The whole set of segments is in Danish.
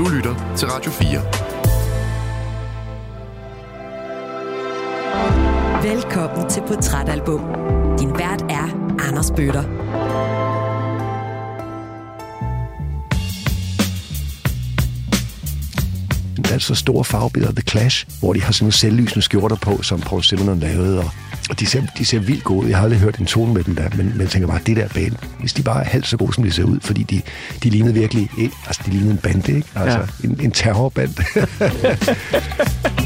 Du lytter til Radio 4. Velkommen til Portrætalbum. Din vært er Anders Bøtter. Er så store farvebilleder, The Clash, hvor de har sådan nogle selvlysende skjorter på, som Paul Simon lavede, og og de ser, de ser vildt gode ud. Jeg har aldrig hørt en tone med dem der, men, men jeg tænker bare, det der band, hvis de bare er halvt så gode, som de ser ud, fordi de, de lignede virkelig, altså de lignede en bande, ikke? Altså ja. en, en terrorband.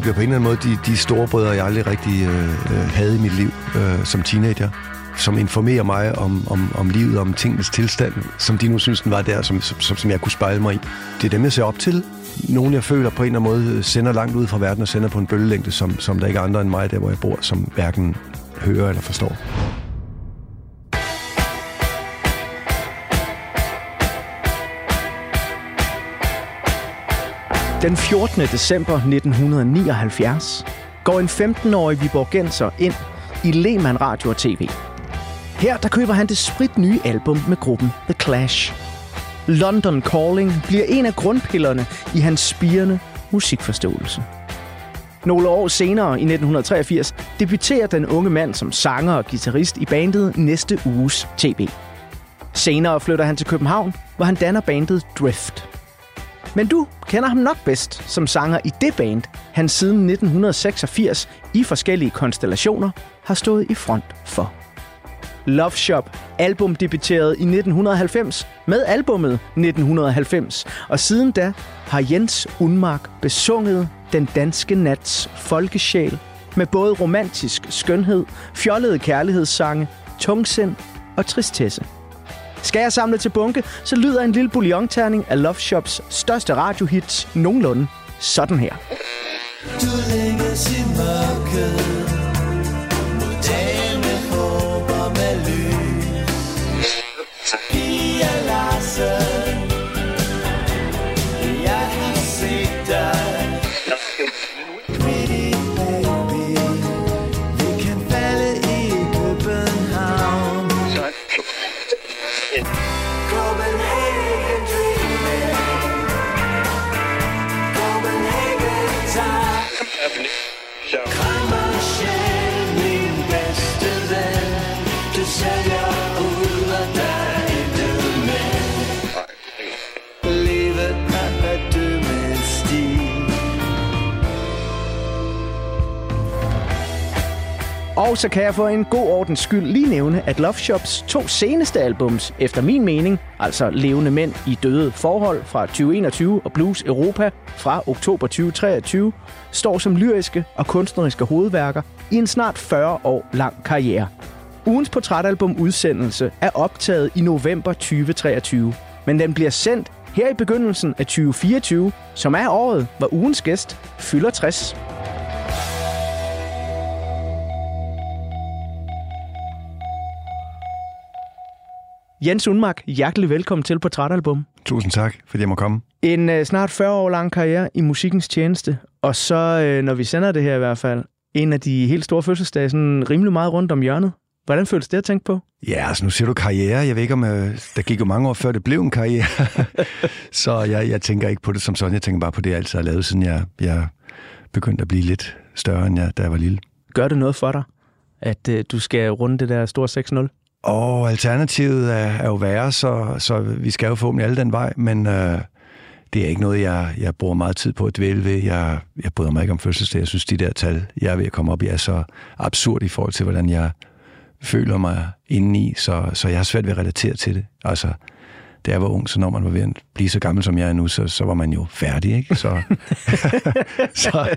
de bliver på en eller anden måde de, de store brødre, jeg aldrig rigtig øh, øh, havde i mit liv øh, som teenager som informerer mig om, om, om livet, om tingens tilstand, som de nu synes, den var der, som, som, som jeg kunne spejle mig i. Det er dem, jeg ser op til. Nogen, jeg føler på en eller anden måde øh, sender langt ud fra verden og sender på en bølgelængde, som, som der ikke er andre end mig, der hvor jeg bor, som hverken hører eller forstår. Den 14. december 1979 går en 15-årig Viborgenser ind i Lehmann Radio og TV. Her der køber han det sprit nye album med gruppen The Clash. London Calling bliver en af grundpillerne i hans spirende musikforståelse. Nogle år senere, i 1983, debuterer den unge mand som sanger og guitarist i bandet Næste Uges TV. Senere flytter han til København, hvor han danner bandet Drift. Men du kender ham nok bedst som sanger i det band, han siden 1986 i forskellige konstellationer har stået i front for. Love Shop album debuteret i 1990 med albummet 1990, og siden da har Jens Unmark besunget den danske nats folkesjæl med både romantisk skønhed, fjollede kærlighedssange, tungsind og tristesse. Skal jeg samle til bunke, så lyder en lille bouillonterning af Love Shops største radiohits nogenlunde sådan her. Du længes i mørket Og så kan jeg for en god ordens skyld lige nævne, at Love Shops to seneste albums, efter min mening, altså Levende Mænd i Døde Forhold fra 2021 og Blues Europa fra oktober 2023, står som lyriske og kunstneriske hovedværker i en snart 40 år lang karriere. Ugens portrætalbum udsendelse er optaget i november 2023, men den bliver sendt her i begyndelsen af 2024, som er året, hvor ugens gæst fylder 60. Jens Unmark, hjertelig velkommen til Portrætalbum. Tusind tak, fordi jeg må komme. En uh, snart 40 år lang karriere i musikkens tjeneste, og så, uh, når vi sender det her i hvert fald, en af de helt store fødselsdage, sådan rimelig meget rundt om hjørnet. Hvordan føles det at tænke på? Ja, altså nu siger du karriere. Jeg ved ikke, om uh, der gik jo mange år før det blev en karriere. så jeg, jeg tænker ikke på det som sådan. Jeg tænker bare på det, jeg altid har lavet, siden jeg, jeg begyndte at blive lidt større, end jeg, da jeg var lille. Gør det noget for dig, at uh, du skal runde det der store 6-0? Og alternativet er, er jo værre, så, så vi skal jo forhåbentlig alle den vej, men øh, det er ikke noget, jeg, jeg bruger meget tid på at dvæle ved. Jeg, jeg bryder mig ikke om fødselsdag. Jeg synes, de der tal, jeg er ved at komme op i, er så absurd i forhold til, hvordan jeg føler mig indeni, så, så jeg har svært ved at relatere til det. Altså, da jeg var ung, så når man var ved at blive så gammel, som jeg er nu, så, så var man jo færdig, ikke? Så, så,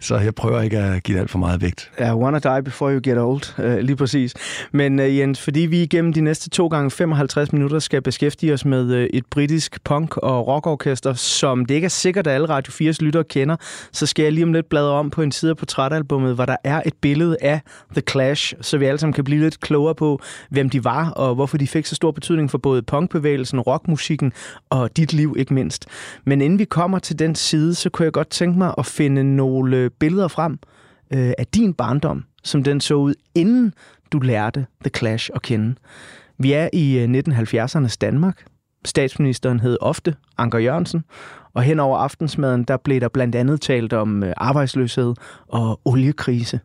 så jeg prøver ikke at give alt for meget vægt. Ja, yeah, wanna die before you get old, uh, lige præcis. Men uh, Jens, fordi vi igennem de næste to gange 55 minutter skal beskæftige os med uh, et britisk punk- og rockorkester, som det ikke er sikkert, at alle Radio 4's lyttere kender, så skal jeg lige om lidt bladre om på en side af portrætalbummet, hvor der er et billede af The Clash, så vi alle sammen kan blive lidt klogere på, hvem de var, og hvorfor de fik så stor betydning for både punkbevægelsen, rockmusikken og dit liv ikke mindst. Men inden vi kommer til den side, så kunne jeg godt tænke mig at finde nogle øh, billeder frem øh, af din barndom, som den så ud, inden du lærte The Clash at kende. Vi er i øh, 1970'ernes Danmark. Statsministeren hed ofte Anker Jørgensen, og hen over aftensmaden, der blev der blandt andet talt om øh, arbejdsløshed og oliekrise.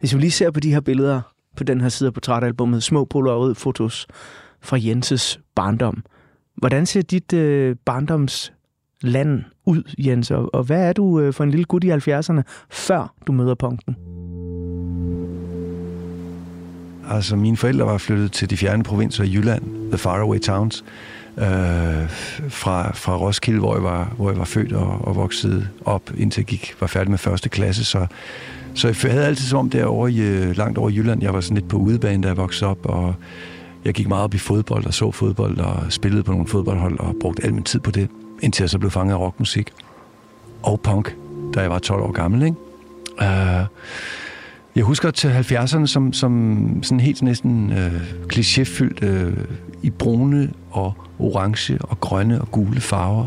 Hvis vi lige ser på de her billeder på den her side af portrætalbummet, små polaroid-fotos fra Jenses barndom. Hvordan ser dit øh, barndoms land ud, Jens? Og, og hvad er du øh, for en lille gut i 70'erne, før du møder punken? Altså, mine forældre var flyttet til de fjerne provinser i Jylland, the faraway towns, øh, fra, fra Roskilde, hvor jeg var, hvor jeg var født og, og vokset op, indtil jeg gik, var færdig med første klasse. Så, så jeg havde altid som om derovre i, øh, langt over i Jylland, jeg var sådan lidt på udebane, da jeg voksede op, og jeg gik meget op i fodbold og så fodbold og spillede på nogle fodboldhold og brugte al min tid på det, indtil jeg så blev fanget af rockmusik og punk, da jeg var 12 år gammel. Ikke? Uh, jeg husker til 70'erne som, som sådan helt næsten øh, klichéfyldt øh, i brune og orange og grønne og gule farver.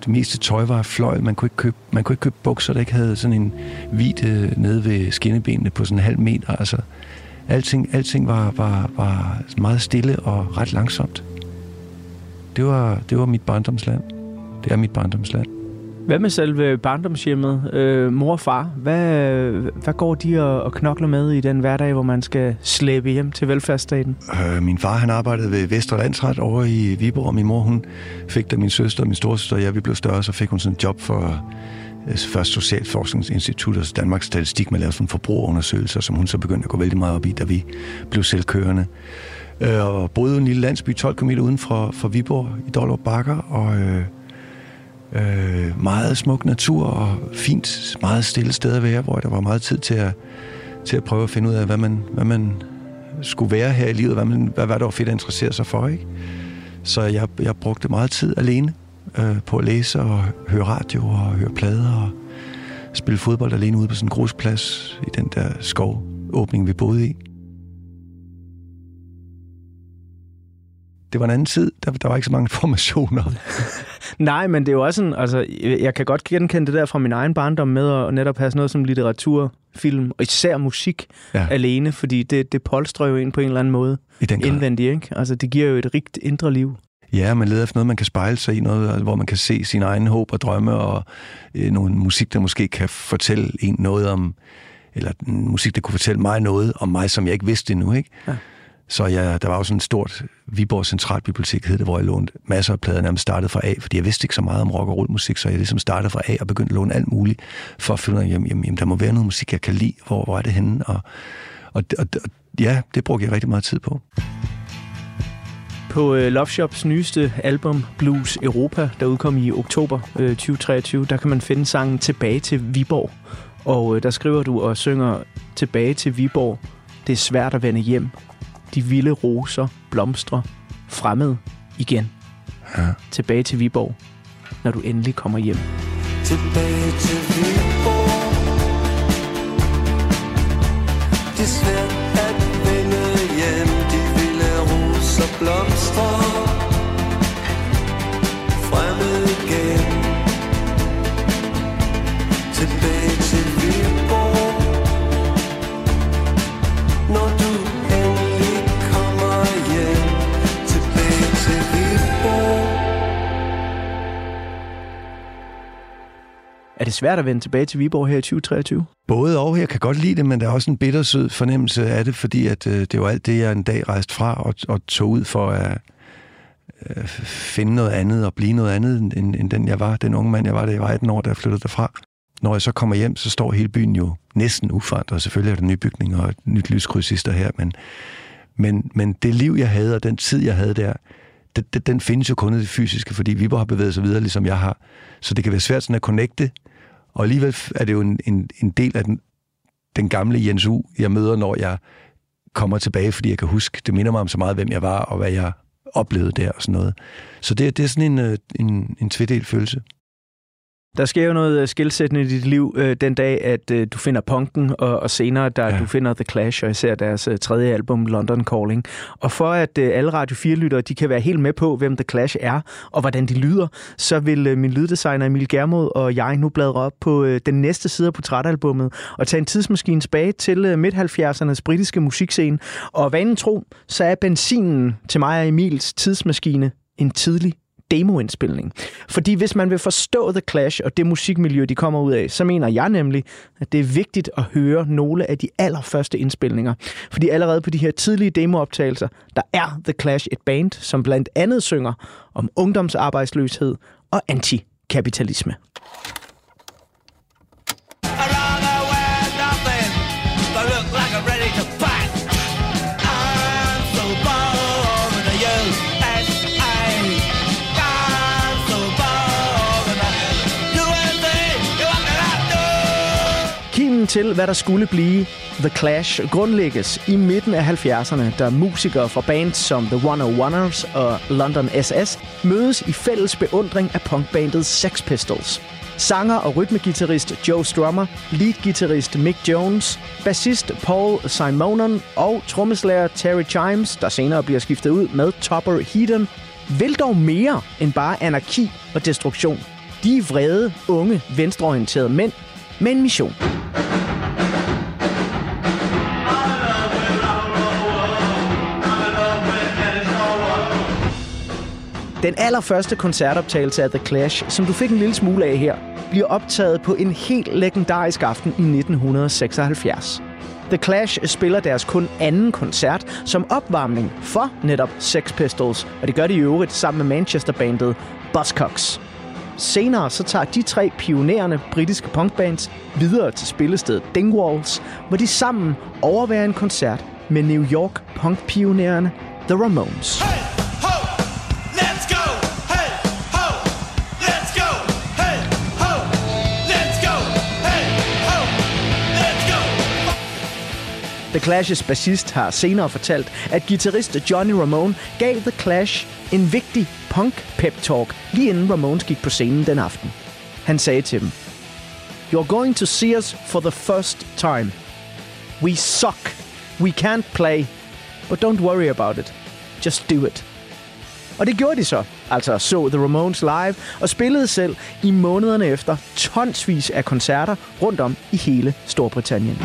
Det meste tøj var fløj. Man kunne ikke købe, man kunne ikke købe bukser, der ikke havde sådan en hvid øh, nede ved skinnebenene på sådan en halv meter. Altså, alting, alting var, var, var meget stille og ret langsomt. Det var, det var mit barndomsland. Det er mit barndomsland. Hvad med selve barndomshjemmet? Øh, mor og far, hvad, hvad går de og, og knokler med i den hverdag, hvor man skal slæbe hjem til velfærdsstaten? Øh, min far han arbejdede ved Vestre Landsret over i Viborg, og min mor hun fik, da min søster og min storesøster og jeg vi blev større, så fik hun sådan en job for Øh, først Socialforskningsinstitut og Danmarks Statistik med lavet sådan forbrugerundersøgelser, som hun så begyndte at gå vældig meget op i, da vi blev selvkørende. Øh, og boede i en lille landsby 12 km uden for, for Viborg i Dollerup Bakker, og... Øh, Øh, meget smuk natur og fint, meget stille sted at være, hvor der var meget tid til at, til at prøve at finde ud af, hvad man, hvad man skulle være her i livet, hvad, man, hvad var det var fedt at interessere sig for. Ikke? Så jeg, jeg brugte meget tid alene øh, på at læse og høre radio og høre plader og spille fodbold alene ude på sådan en grusplads i den der skovåbning, vi boede i. det var en anden tid. Der, der var ikke så mange informationer. Nej, men det er jo også sådan, altså, jeg kan godt genkende det der fra min egen barndom med at netop have sådan noget som litteratur, film, og især musik ja. alene, fordi det, det polstrer jo ind på en eller anden måde I den indvendigt, ikke? Altså, det giver jo et rigt indre liv. Ja, man leder efter noget, man kan spejle sig i, noget, hvor man kan se sin egen håb og drømme, og øh, nogle musik, der måske kan fortælle en noget om, eller musik, der kunne fortælle mig noget om mig, som jeg ikke vidste endnu, ikke? Ja. Så ja, der var jo sådan et stort Viborg Centralbibliotek, hed det, hvor jeg lånte masser af plader, nærmest startede fra A, fordi jeg vidste ikke så meget om rock og roll musik, så jeg ligesom startede fra A og begyndte at låne alt muligt, for at finde ud af, jamen, jamen, der må være noget musik, jeg kan lide, hvor, hvor er det henne? Og, og, og, og ja, det brugte jeg rigtig meget tid på. På øh, Love Shops nyeste album, Blues Europa, der udkom i oktober øh, 2023, der kan man finde sangen Tilbage til Viborg. Og øh, der skriver du og synger Tilbage til Viborg. Det er svært at vende hjem de vilde roser blomstre fremmed igen. Ja. Tilbage til Viborg, når du endelig kommer hjem. Tilbage til Viborg Det er svært roser blomstre svært at vende tilbage til Viborg her i 2023? Både og. Jeg kan godt lide det, men der er også en bittersød fornemmelse af det, fordi at, øh, det var alt det, jeg en dag rejste fra og, og tog ud for at øh, finde noget andet og blive noget andet, end, end den jeg var, den unge mand, jeg var, da jeg var 18 år, da jeg flyttede derfra. Når jeg så kommer hjem, så står hele byen jo næsten uforandret. Selvfølgelig er der nye bygninger og et nyt lyskryds her, men, men, men det liv, jeg havde, og den tid, jeg havde der, det, det, den findes jo kun i det fysiske, fordi Viborg har bevæget sig videre, ligesom jeg har. Så det kan være svært sådan at connecte og alligevel er det jo en, en, en del af den, den gamle Jens U, jeg møder, når jeg kommer tilbage, fordi jeg kan huske, det minder mig om så meget, hvem jeg var, og hvad jeg oplevede der og sådan noget. Så det, det er sådan en, øh, en, en tvedelt følelse. Der sker jo noget øh, skilsættende i dit liv øh, den dag, at øh, du finder punken, og, og senere, da ja. du finder The Clash, og især deres øh, tredje album, London Calling. Og for at øh, alle Radio 4-lyttere, de kan være helt med på, hvem The Clash er, og hvordan de lyder, så vil øh, min lyddesigner Emil Germod og jeg nu bladre op på øh, den næste side af portrætalbummet, og tage en tidsmaskine tilbage til øh, midt-70'ernes britiske musikscene. Og vanen tro, så er benzinen til mig og Emils tidsmaskine en tidlig demoindspilning. Fordi hvis man vil forstå The Clash og det musikmiljø, de kommer ud af, så mener jeg nemlig, at det er vigtigt at høre nogle af de allerførste indspilninger. Fordi allerede på de her tidlige demooptagelser, der er The Clash et band, som blandt andet synger om ungdomsarbejdsløshed og antikapitalisme. Til, hvad der skulle blive The Clash, grundlægges i midten af 70'erne, da musikere fra bands som The 101ers og London SS mødes i fælles beundring af punkbandet Sex Pistols. Sanger og rytmegitarrist Joe Strummer, leadgitarrist Mick Jones, bassist Paul Simonon og trommeslager Terry Chimes, der senere bliver skiftet ud med Topper Heaton, vil dog mere end bare anarki og destruktion. De er vrede, unge, venstreorienterede mænd med en mission. Den allerførste koncertoptagelse af The Clash, som du fik en lille smule af her, bliver optaget på en helt legendarisk aften i 1976. The Clash spiller deres kun anden koncert som opvarmning for netop Sex Pistols, og det gør de i øvrigt sammen med Manchester-bandet Buzzcocks. Senere så tager de tre pionerende britiske punkbands videre til spillestedet Dingwalls, hvor de sammen overværer en koncert med New York punkpionererne The Ramones. Hey! The Clash's bassist har senere fortalt, at guitarist Johnny Ramone gav The Clash en vigtig punk-pep-talk, lige inden Ramones gik på scenen den aften. Han sagde til dem, You're going to see us for the first time. We suck. We can't play. But don't worry about it. Just do it. Og det gjorde de så. Altså så The Ramones live og spillede selv i månederne efter tonsvis af koncerter rundt om i hele Storbritannien.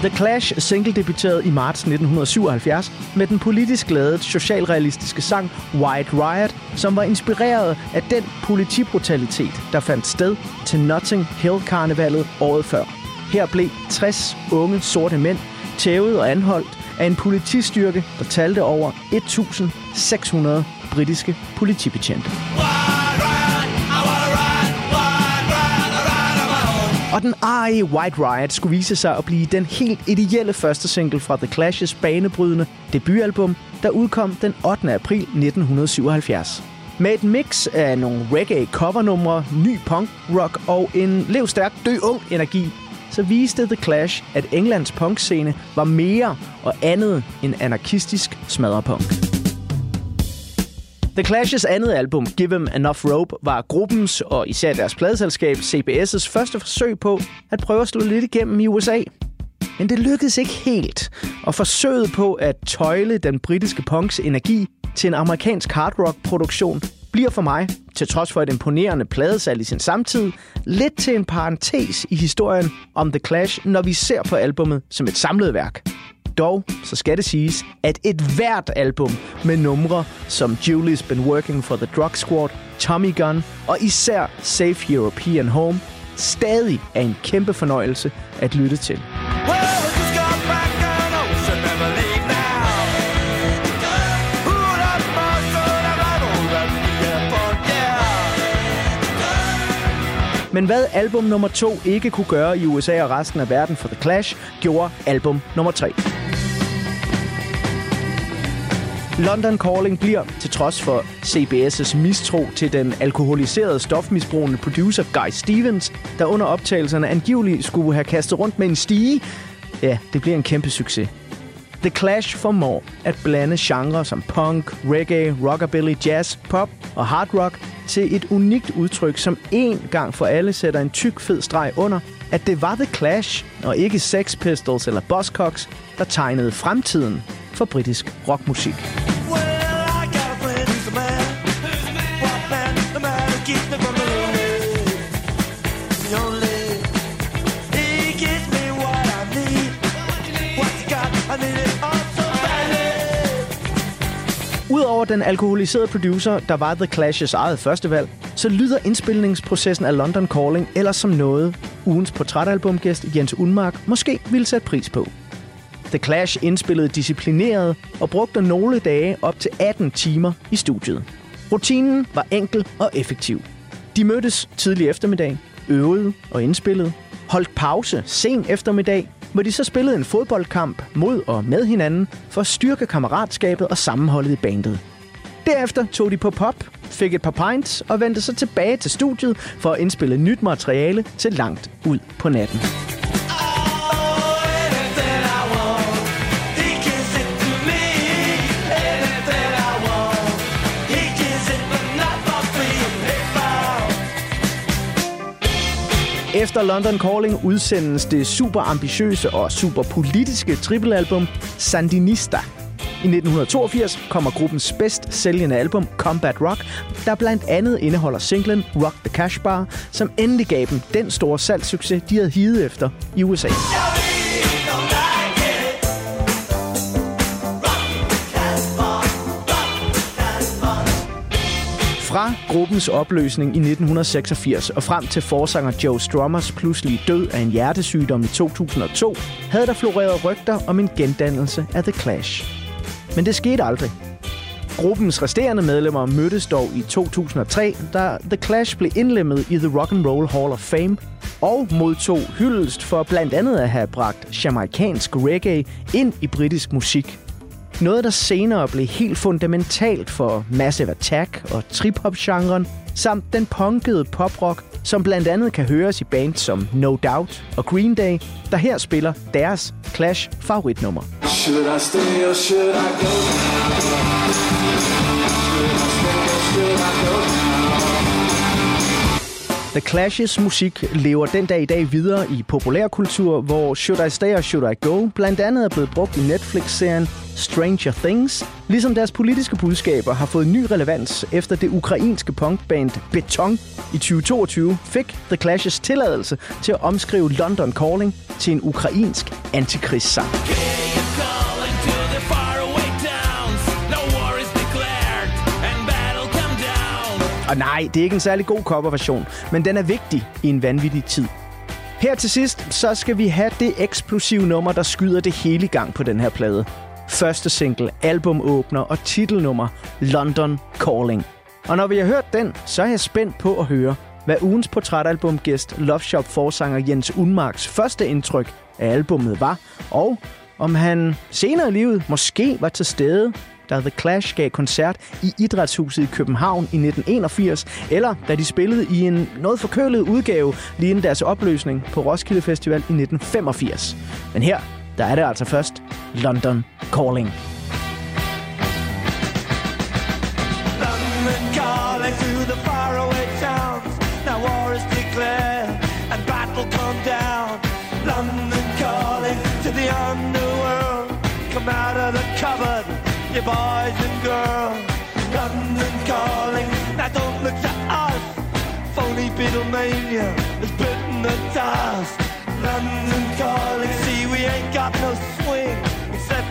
The Clash single debuterede i marts 1977 med den politisk ladede socialrealistiske sang White Riot, som var inspireret af den politibrutalitet, der fandt sted til Notting Hill-karnevalet året før. Her blev 60 unge sorte mænd tævet og anholdt af en politistyrke, der talte over 1.600 britiske politibetjente. Og den arige White Riot skulle vise sig at blive den helt ideelle første single fra The Clash's banebrydende debutalbum, der udkom den 8. april 1977. Med et mix af nogle reggae covernumre, ny punk rock og en lev stærk dø ung energi, så viste The Clash, at Englands punkscene var mere og andet end anarkistisk smadrepunk. The Clash's andet album, Give Them Enough Rope, var gruppens og især deres pladeselskab CBS' første forsøg på at prøve at slå lidt igennem i USA. Men det lykkedes ikke helt, og forsøget på at tøjle den britiske punks energi til en amerikansk hard rock produktion bliver for mig, til trods for et imponerende pladesalg i sin samtid, lidt til en parentes i historien om The Clash, når vi ser på albummet som et samlet værk. Dog, så skal det siges, at et hvert album med numre som Julie's Been Working for the Drug Squad, Tommy Gun og især Safe European Home stadig er en kæmpe fornøjelse at lytte til. Men hvad album nummer to ikke kunne gøre i USA og resten af verden for The Clash, gjorde album nummer 3. London Calling bliver, til trods for CBS' mistro til den alkoholiserede stofmisbrugende producer Guy Stevens, der under optagelserne angiveligt skulle have kastet rundt med en stige, ja, det bliver en kæmpe succes. The Clash formår at blande genrer som punk, reggae, rockabilly, jazz, pop og hard rock til et unikt udtryk, som en gang for alle sætter en tyk fed streg under, at det var The Clash, og ikke Sex Pistols eller Buzzcocks, der tegnede fremtiden for britisk rockmusik. Udover den alkoholiserede producer, der var The Clash's eget førstevalg, så lyder indspilningsprocessen af London Calling eller som noget, ugens portrætalbumgæst Jens Unmark måske ville sætte pris på. The Clash indspillede disciplineret og brugte nogle dage op til 18 timer i studiet. Rutinen var enkel og effektiv. De mødtes tidlig eftermiddag, øvede og indspillede, holdt pause sen eftermiddag, hvor de så spillede en fodboldkamp mod og med hinanden for at styrke kammeratskabet og sammenholdet i bandet. Derefter tog de på pop, fik et par pints og vendte så tilbage til studiet for at indspille nyt materiale til langt ud på natten. Efter London Calling udsendes det super ambitiøse og super politiske triplealbum Sandinista. I 1982 kommer gruppens bedst sælgende album Combat Rock, der blandt andet indeholder singlen Rock the Cash Bar, som endelig gav dem den store salgssucces, de havde higet efter i USA. Fra gruppens opløsning i 1986 og frem til forsanger Joe Strummers pludselige død af en hjertesygdom i 2002, havde der floreret rygter om en gendannelse af The Clash. Men det skete aldrig. Gruppens resterende medlemmer mødtes dog i 2003, da The Clash blev indlemmet i The Rock and Roll Hall of Fame og modtog hyldest for blandt andet at have bragt jamaikansk reggae ind i britisk musik. Noget, der senere blev helt fundamentalt for Massive Attack og trip-hop-genren, samt den punkede poprock, som blandt andet kan høres i bands som No Doubt og Green Day, der her spiller deres Clash favoritnummer. Should I stay or should I go? The Clash's musik lever den dag i dag videre i populærkultur, hvor Should I Stay or Should I Go blandt andet er blevet brugt i Netflix-serien Stranger Things, ligesom deres politiske budskaber har fået ny relevans efter det ukrainske punkband Beton i 2022 fik The Clash's tilladelse til at omskrive London Calling til en ukrainsk antikrigssang. Og nej, det er ikke en særlig god coverversion, men den er vigtig i en vanvittig tid. Her til sidst, så skal vi have det eksplosive nummer, der skyder det hele i gang på den her plade. Første single, albumåbner og titelnummer London Calling. Og når vi har hørt den, så er jeg spændt på at høre, hvad ugens portrætalbumgæst Love Shop forsanger Jens Unmarks første indtryk af albummet var, og om han senere i livet måske var til stede da The Clash gav koncert i Idrætshuset i København i 1981, eller da de spillede i en noget forkølet udgave lige inden deres opløsning på Roskilde Festival i 1985. Men her, der er det altså først London Calling. The faraway towns. Now war is declared and battle come down. London calling to the underworld. Come out of the cupboard you boys and girls. London calling, now don't look to us. Phony Beatlemania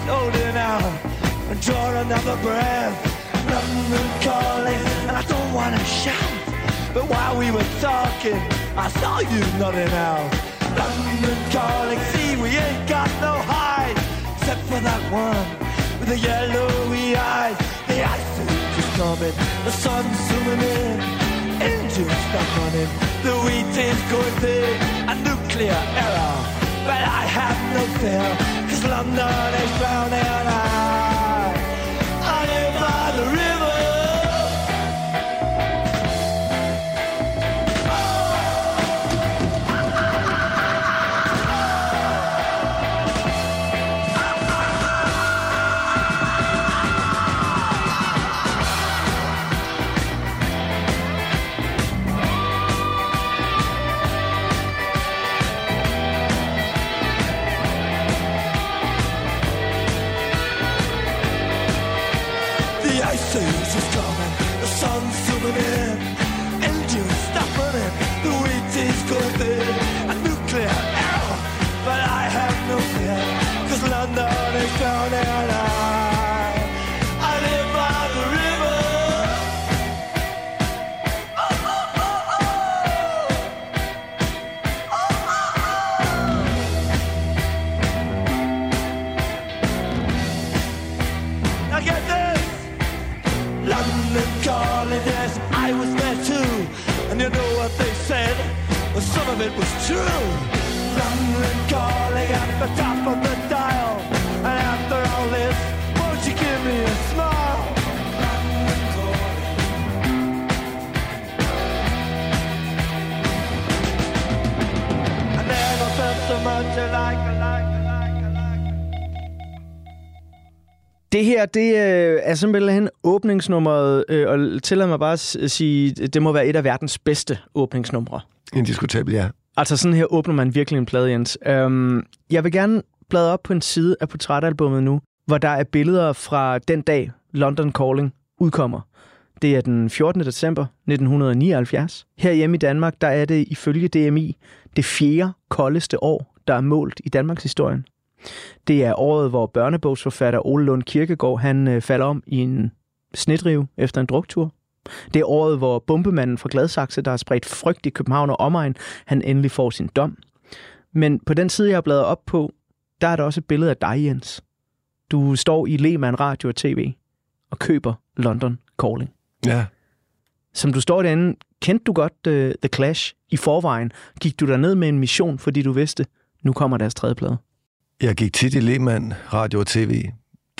Quit holding out and draw another breath. London calling, and I don't want to shout. But while we were talking, I saw you nodding out. London calling, see we ain't got no hide, except for that one with the yellowy eyes. The ice is just coming, the sun's zooming in, engines stop running, the wheat is going big, a nuclear error. But I have no fear, cause London is drowning I, I live by the river. Well, of it was true. London calling at the top of the dial. And after all this, won't you give me a smile? I never felt so much alike, alike. Det her, det øh, er simpelthen åbningsnummeret, øh, og tillad mig bare at sige, det må være et af verdens bedste åbningsnumre. Indiskutabelt, ja. Altså sådan her åbner man virkelig en plade, Jens. Øhm, jeg vil gerne bladre op på en side af portrætalbummet nu, hvor der er billeder fra den dag, London Calling udkommer. Det er den 14. december 1979. Her hjemme i Danmark, der er det ifølge DMI det fjerde koldeste år, der er målt i Danmarks historien. Det er året, hvor børnebogsforfatter Ole Lund Kirkegaard han øh, falder om i en snedrive efter en druktur. Det er året, hvor bombemanden fra Gladsaxe, der har spredt frygt i København og omegn, han endelig får sin dom. Men på den side, jeg har bladret op på, der er der også et billede af dig, Jens. Du står i Lehmann Radio og TV og køber London Calling. Ja, Som du står derinde, kendte du godt uh, The Clash i forvejen? Gik du der ned med en mission, fordi du vidste, nu kommer deres tredje plade? Jeg gik tit i Lehmann, radio og tv.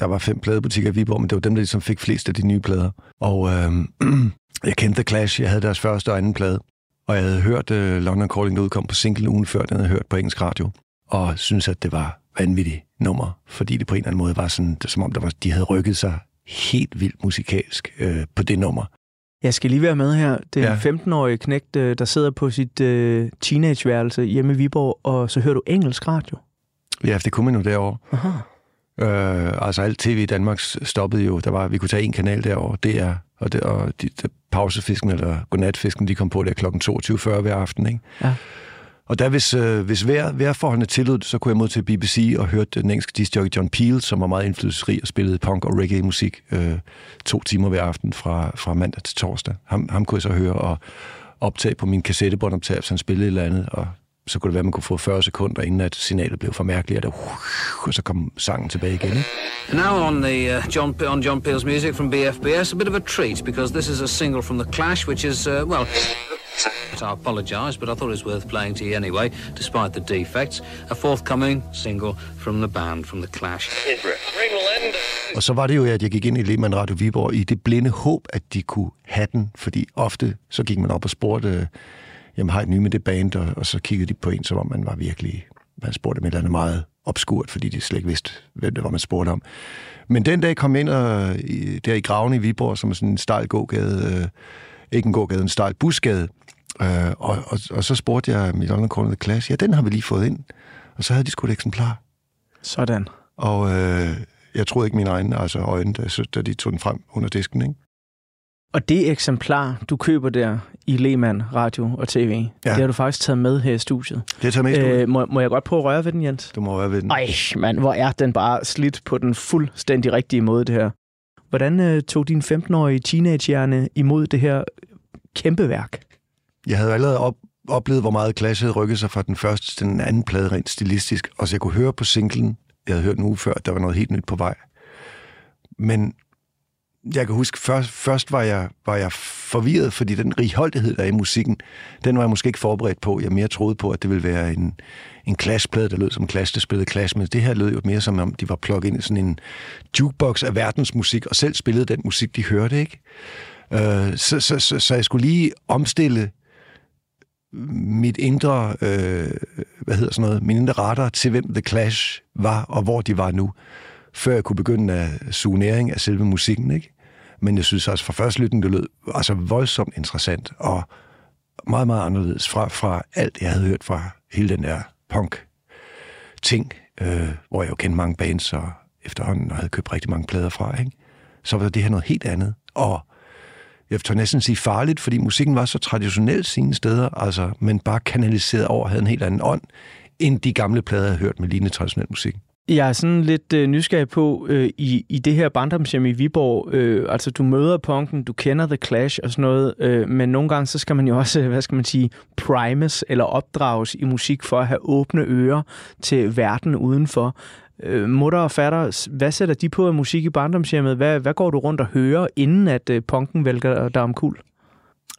Der var fem pladebutikker i Viborg, men det var dem, der ligesom fik flest af de nye plader. Og øh, jeg kendte The Clash. Jeg havde deres første og anden plade. Og jeg havde hørt øh, London Calling, der udkom på single ugen før, den havde hørt på engelsk radio. Og synes at det var vanvittigt nummer, fordi det på en eller anden måde var sådan, det, som om der var, de havde rykket sig helt vildt musikalsk øh, på det nummer. Jeg skal lige være med her. Det er Ja. en 15-årig knægt, øh, der sidder på sit uh, teenageværelse hjemme i Viborg, og så hører du engelsk radio. Ja, det kunne man jo derovre. Aha. Øh, altså alt tv i Danmark stoppede jo. Der var, vi kunne tage en kanal derovre, DR, og, det, og de, de, pausefisken eller godnatfisken, de kom på der kl. 22.40 hver aften. Ikke? Ja. Og der, hvis, øh, hvis vejr, vejrforholdene tillod så kunne jeg mod til BBC og hørte den engelske discjockey John Peel, som var meget indflydelsesrig og spillede punk og reggae-musik øh, to timer hver aften fra, fra mandag til torsdag. Ham, ham kunne jeg så høre og optage på min kassettebåndoptager, hvis han spillede et eller andet, og så kunne det være, at man kunne få 40 sekunder, inden at signalet blev for mærkeligt, og, der, og så kom sangen tilbage igen. Ikke? Now on the uh, John on John Peel's music from BFBS, a bit of a treat because this is a single from the Clash, which is uh, well. I apologise, but I thought it was worth playing to you anyway, despite the defects. A forthcoming single from the band, from the Clash. Og så var det jo, at jeg gik ind i Lehmann Radio Viborg i det blinde håb, at de kunne have den, fordi ofte så gik man op og spurgte, jamen har I et nye med det band, og, og så kiggede de på en, som om man var virkelig, man spurgte med et eller andet meget obskurt, fordi de slet ikke vidste, hvem det var, man spurgte om. Men den dag kom jeg ind og, der i Graven i Viborg, som er sådan en stejl gågade, øh, ikke en gågade, en stejl busgade, øh, og, og, og, så spurgte jeg mit The Clash, ja, den har vi lige fået ind. Og så havde de sgu et eksemplar. Sådan. Og øh, jeg troede ikke mine egne altså øjne, da, så- da de tog den frem under disken. Ikke? Og det eksemplar, du køber der i Lehmann Radio og TV, ja. det har du faktisk taget med her i studiet. Det tager med øh, Øh, må, må jeg godt prøve at røre ved den, Jens? Du må være ved den. Ej, mand, hvor er den bare slidt på den fuldstændig rigtige måde, det her. Hvordan øh, tog din 15-årige teenagehjerne imod det her kæmpe værk? Jeg havde allerede op, oplevet, hvor meget Clash havde rykket sig fra den første til den anden plade rent stilistisk. Og så jeg kunne høre på singlen, jeg havde hørt en uge før, at der var noget helt nyt på vej. Men jeg kan huske, først, først var, jeg, var jeg forvirret, fordi den righoldighed, der er i musikken, den var jeg måske ikke forberedt på. Jeg mere troede på, at det ville være en, en klassplade, der lød som en klasse, der spillede klasse, men det her lød jo mere som om, de var plukket ind i sådan en jukebox af verdensmusik, og selv spillede den musik, de hørte, ikke? Øh, så, så, så, så jeg skulle lige omstille mit indre, øh, hvad hedder sådan noget, min indre radar til, hvem The Clash var, og hvor de var nu, før jeg kunne begynde at suge næring af selve musikken, ikke? Men jeg synes også, fra første lytten, det lød altså voldsomt interessant, og meget, meget anderledes fra, fra alt, jeg havde hørt fra hele den der punk-ting, øh, hvor jeg jo kendte mange bands, og efterhånden og havde købt rigtig mange plader fra, ikke? så var det her noget helt andet. Og jeg tør næsten sige farligt, fordi musikken var så traditionel sine steder, altså, men bare kanaliseret over, havde en helt anden ånd, end de gamle plader, jeg havde hørt med lignende traditionel musik. Jeg er sådan lidt øh, nysgerrig på, øh, i, i det her barndomshjem i Viborg, øh, altså du møder punken, du kender The Clash og sådan noget, øh, men nogle gange så skal man jo også, hvad skal man sige, primes eller opdrages i musik for at have åbne ører til verden udenfor. Øh, mutter og fatter, hvad sætter de på af musik i barndomshjemmet? Hvad, hvad går du rundt og hører, inden at øh, punken vælger dig om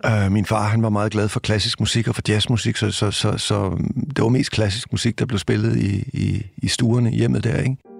Øh, min far han var meget glad for klassisk musik og for jazzmusik, så, så, så, så det var mest klassisk musik, der blev spillet i, i, i stuerne hjemme hjemmet der, ikke?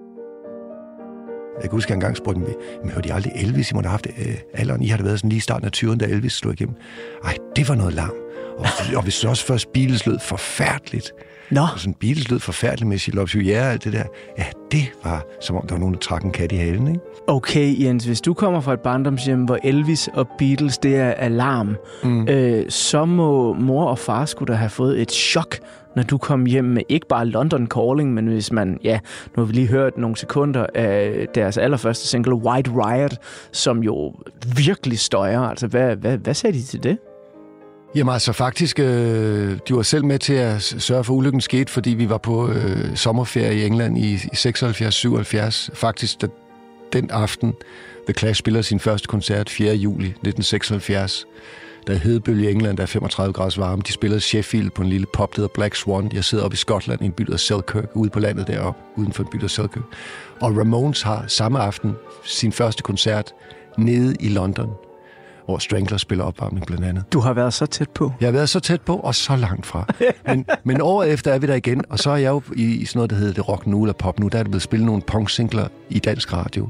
Jeg kan huske, at jeg engang spurgte dem, men hørte de aldrig Elvis? I måtte have haft øh, alderen. I har det været sådan lige i starten af 20'erne, da Elvis slog igennem. Ej, det var noget larm. Og, og hvis også først Beatles lød forfærdeligt, Nå. og sådan Beatles lød forfærdeligt med She Loves You og alt det der, ja, det var som om, der var nogen, der trak en kat i halen, ikke? Okay, Jens, hvis du kommer fra et barndomshjem, hvor Elvis og Beatles, det er alarm, mm. øh, så må mor og far skulle da have fået et chok, når du kom hjem med ikke bare London Calling, men hvis man, ja, nu har vi lige hørt nogle sekunder af deres allerførste single, White Riot, som jo virkelig støjer. Altså, hvad, hvad, hvad sagde de til det? Jamen altså faktisk, øh, de var selv med til at sørge for, at ulykken skete, fordi vi var på øh, sommerferie i England i, i 76-77. Faktisk da, den aften, The Clash spiller sin første koncert 4. juli 1976. Der er hedebølge i England, der er 35 grader varme. De spillede Sheffield på en lille pub, der hedder Black Swan. Jeg sidder oppe i Skotland i en by, der Selkirk, ude på landet deroppe, uden for en by, der Selkirk. Og Ramones har samme aften sin første koncert nede i London hvor Strangler spiller opvarmning blandt andet. Du har været så tæt på. Jeg har været så tæt på, og så langt fra. Men, men året efter er vi der igen, og så er jeg jo i, i sådan noget, der hedder det rock nu eller pop nu. Der er det blevet spillet nogle punk-singler i dansk radio.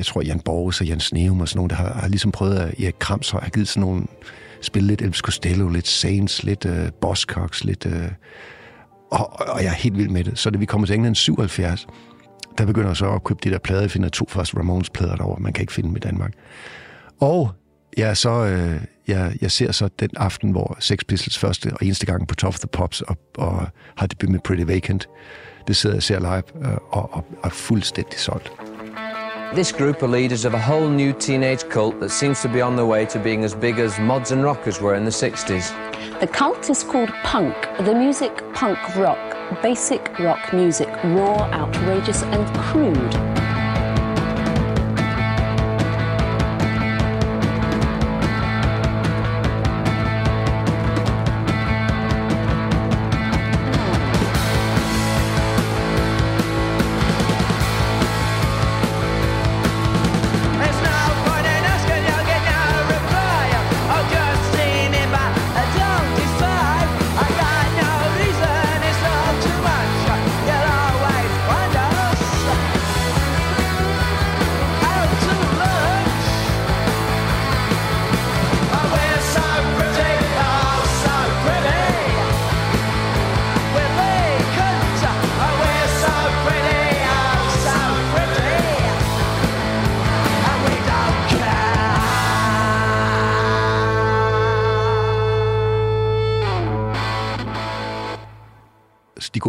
Jeg tror, Jan Borges og Jan Sneum og sådan nogle, der har, har ligesom prøvet at... Erik Krams har givet sådan nogle... Spille lidt Elvis Costello, lidt Saints, lidt øh, uh, Bosscocks, lidt... Uh, og, og jeg er helt vild med det. Så da vi kommer til England 77, der begynder jeg så at købe de der plader. Jeg finder to første Ramones-plader derovre, man kan ikke finde dem i Danmark. Og ja, så, øh, jeg, jeg ser så den aften, hvor Sex Pistols første og eneste gang på Top of the Pops og, og har debut med Pretty Vacant. Det sidder jeg ser live øh, og, og, og er fuldstændig solgt. This group are leaders of a whole new teenage cult that seems to be on the way to being as big as mods and rockers were in the 60s. The cult is called punk. The music, punk rock. Basic rock music, raw, outrageous, and crude.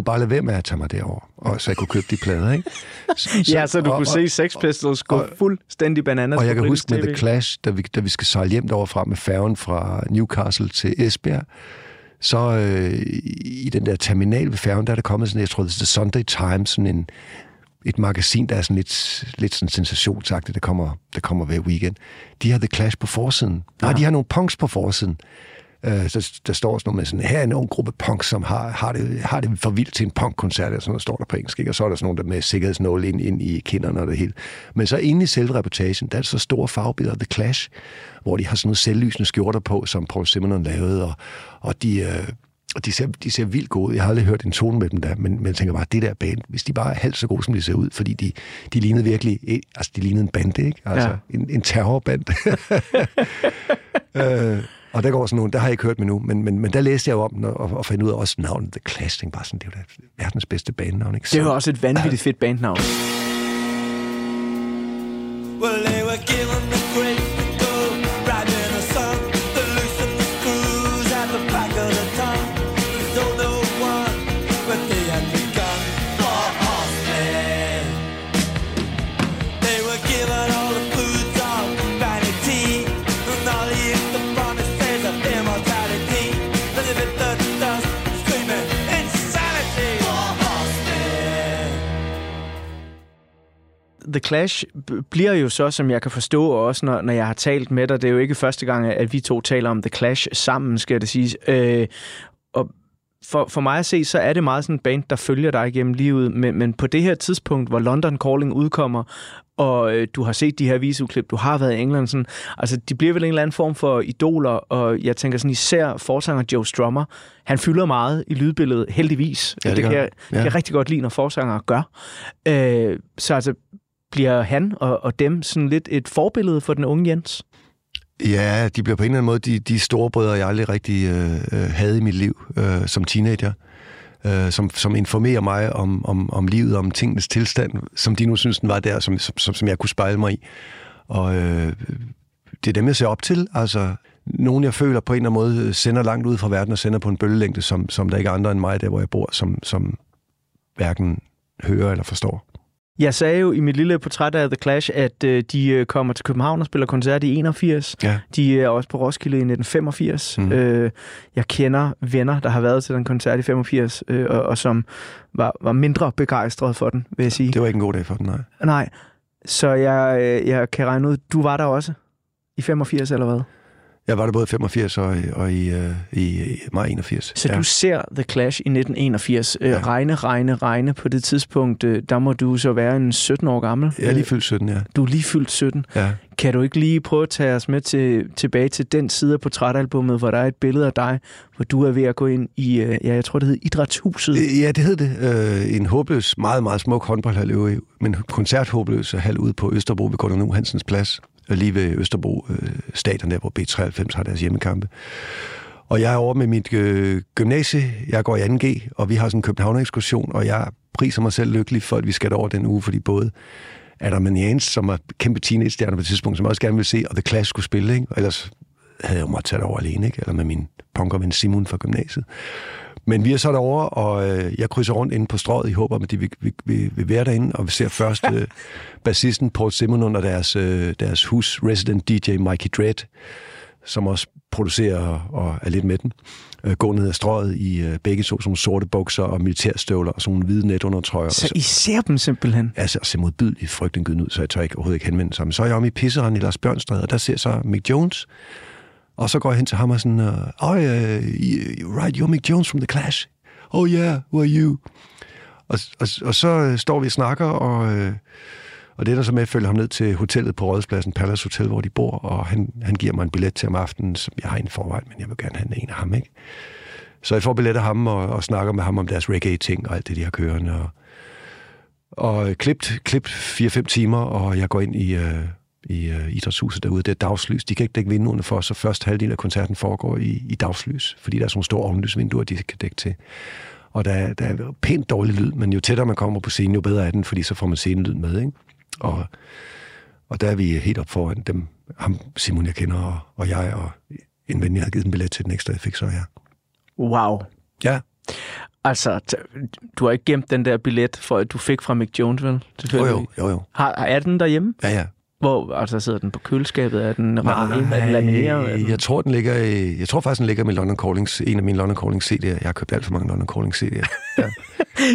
Kunne bare lade være med at tage mig derover, og så jeg kunne købe de plader, ikke? Så, ja, så du og, kunne og, se Sex Pistols gå fuldstændig bananas Og jeg kan huske med The Clash, da vi, da vi skal sejle hjem derovre fra med færgen fra Newcastle til Esbjerg, så øh, i den der terminal ved færgen, der er der kommet sådan, jeg tror, det er Sunday Times, sådan en, et magasin, der er sådan lidt, lidt sådan sensationsagtigt, der kommer, der kommer hver weekend. De har The Clash på forsiden. Nej, ja. de har nogle punks på forsiden. Øh, så der står sådan noget med sådan, her er en ung gruppe punk, som har, har, det, har det for vildt til en punkkoncert, og sådan noget står der på engelsk, ikke? og så er der sådan nogle der med sikkerhedsnål ind, ind i kinderne og det hele. Men så inde i selve reportagen, der er så store farvebilleder af The Clash, hvor de har sådan nogle selvlysende skjorter på, som Paul Simonon lavede, og, og de, øh, og de ser, de ser vildt gode ud. Jeg har aldrig hørt en tone med dem der, men, men jeg tænker bare, det der band, hvis de bare er halvt så gode, som de ser ud, fordi de, de lignede virkelig, altså de lignede en bande, ikke? Altså ja. en, en terrorband. øh, og der går sådan nogle, der har jeg ikke hørt med nu, men, men, men der læste jeg jo om den, og, og fandt ud af også navnet The Clash, bare sådan, det er jo da verdens bedste bandnavn, ikke? Så, det er jo også et vanvittigt fedt bandnavn. Well, The Clash bliver jo så, som jeg kan forstå også, når, når jeg har talt med dig, det er jo ikke første gang, at vi to taler om The Clash sammen, skal det siges. Øh, og for, for mig at se, så er det meget sådan en band, der følger dig igennem livet, men, men på det her tidspunkt, hvor London Calling udkommer, og øh, du har set de her videoklip, du har været i England, sådan, altså de bliver vel en eller anden form for idoler, og jeg tænker sådan især forsanger Joe Strummer, han fylder meget i lydbilledet, heldigvis. Ja, det, det kan, jeg, ja. det kan jeg rigtig godt lide, når forsanger gør. Øh, så altså, bliver han og, og dem sådan lidt et forbillede for den unge Jens? Ja, de bliver på en eller anden måde de, de store brødre, jeg aldrig rigtig øh, øh, havde i mit liv øh, som teenager. Øh, som, som informerer mig om, om, om livet, om tingens tilstand, som de nu synes, den var der, som, som, som jeg kunne spejle mig i. Og øh, det er dem, jeg ser op til. Altså, nogen, jeg føler på en eller anden måde øh, sender langt ud fra verden og sender på en bølgelængde, som, som der ikke er andre end mig, der hvor jeg bor, som, som hverken hører eller forstår. Jeg sagde jo i mit lille portræt af The Clash, at øh, de øh, kommer til København og spiller koncert i 81. Ja. De er også på Roskilde i 1985. Mm. Øh, jeg kender venner, der har været til den koncert i 85, øh, og, og som var, var mindre begejstrede for den, vil jeg sige. Det var ikke en god dag for den, nej. Nej. Så jeg, øh, jeg kan regne ud, du var der også i 85, eller hvad? Jeg var der både i 85 og, og i, uh, i maj 81. Så ja. du ser The Clash i 1981. Ja. Regne, regne, regne på det tidspunkt. Øh, der må du så være en 17 år gammel. Jeg er lige fyldt 17, ja. Du er lige fyldt 17. Ja. Kan du ikke lige prøve at tage os med til, tilbage til den side af portrætalbummet, hvor der er et billede af dig, hvor du er ved at gå ind i, ja, jeg tror det hedder Idrætshuset? Ja, det hed det. Uh, en håbløs, meget, meget smuk håndboldhal, men koncerthåbløs hal ude på Østerbro ved Gordon Nu Hansens Plads Øh, lige ved Østerbro øh, stadion, der hvor B93 har deres hjemmekampe. Og jeg er over med mit øh, gymnasie, jeg går i 2G, og vi har sådan en København-ekskursion, og jeg priser mig selv lykkelig for, at vi skal derover den uge, fordi både Adam Jens, som er kæmpe teenage-stjerne på et tidspunkt, som også gerne vil se, og The Clash skulle spille, ikke? Og ellers havde jeg jo måttet tage det over alene, ikke? eller med min punkerven Simon fra gymnasiet. Men vi er så derovre, og øh, jeg krydser rundt inde på strået i håber, at de vil, vil, vil, vil være derinde, og vi ser først øh, bassisten Paul Simon under deres, øh, deres hus resident DJ Mikey Dredd, som også producerer og er lidt med den, øh, gå ned ad strøget i øh, begge to som sorte bukser og militærstøvler og sådan nogle hvide netundertrøjer. Så, så I ser dem simpelthen? Ja, så ser modbydeligt frygtindgydende ud, så jeg tør ikke, overhovedet ikke henvende sig. Men så er jeg om i pisseren i Lars Bjørnstræde, og der ser så Mick Jones, og så går jeg hen til ham og sådan, øh, uh, oh, øh, uh, right, you're Mick Jones from The Clash. Oh yeah, who are you? Og, og, og så øh, står vi og snakker, og, og det er der så med, at følge ham ned til hotellet på Rådspladsen, Palace Hotel, hvor de bor, og han, han giver mig en billet til om aftenen, som jeg har en forvejen, men jeg vil gerne have en af ham, ikke? Så jeg får billet af ham og, og snakker med ham om deres reggae-ting og alt det, de har kørende. Og, og klippet, klippet 4-5 timer, og jeg går ind i... Øh, i uh, idrætshuset derude. Det er dagslys. De kan ikke dække vinduerne for, så første halvdel af koncerten foregår i, i dagslys, fordi der er sådan nogle store ovenlysvinduer, de kan dække til. Og der, der er pænt dårlig lyd, men jo tættere man kommer på scenen, jo bedre er den, fordi så får man scenelyd med. Ikke? Og, og der er vi helt op foran dem, ham Simon, jeg kender, og, og jeg, og en ven, jeg havde givet en billet til den ekstra, jeg fik så, ja. Wow. Ja. Altså, du har ikke gemt den der billet, for at du fik fra Mick Jones, vel? Jo, jo, jo. jo. Har, er den derhjemme? Ja, ja. Hvor, altså sidder den på køleskabet? Er den lamineret? Jeg tror, den ligger i, jeg tror faktisk, den ligger med London Callings, en af mine London Calling CD'er. Jeg har købt alt for mange London Calling CD'er. Ja.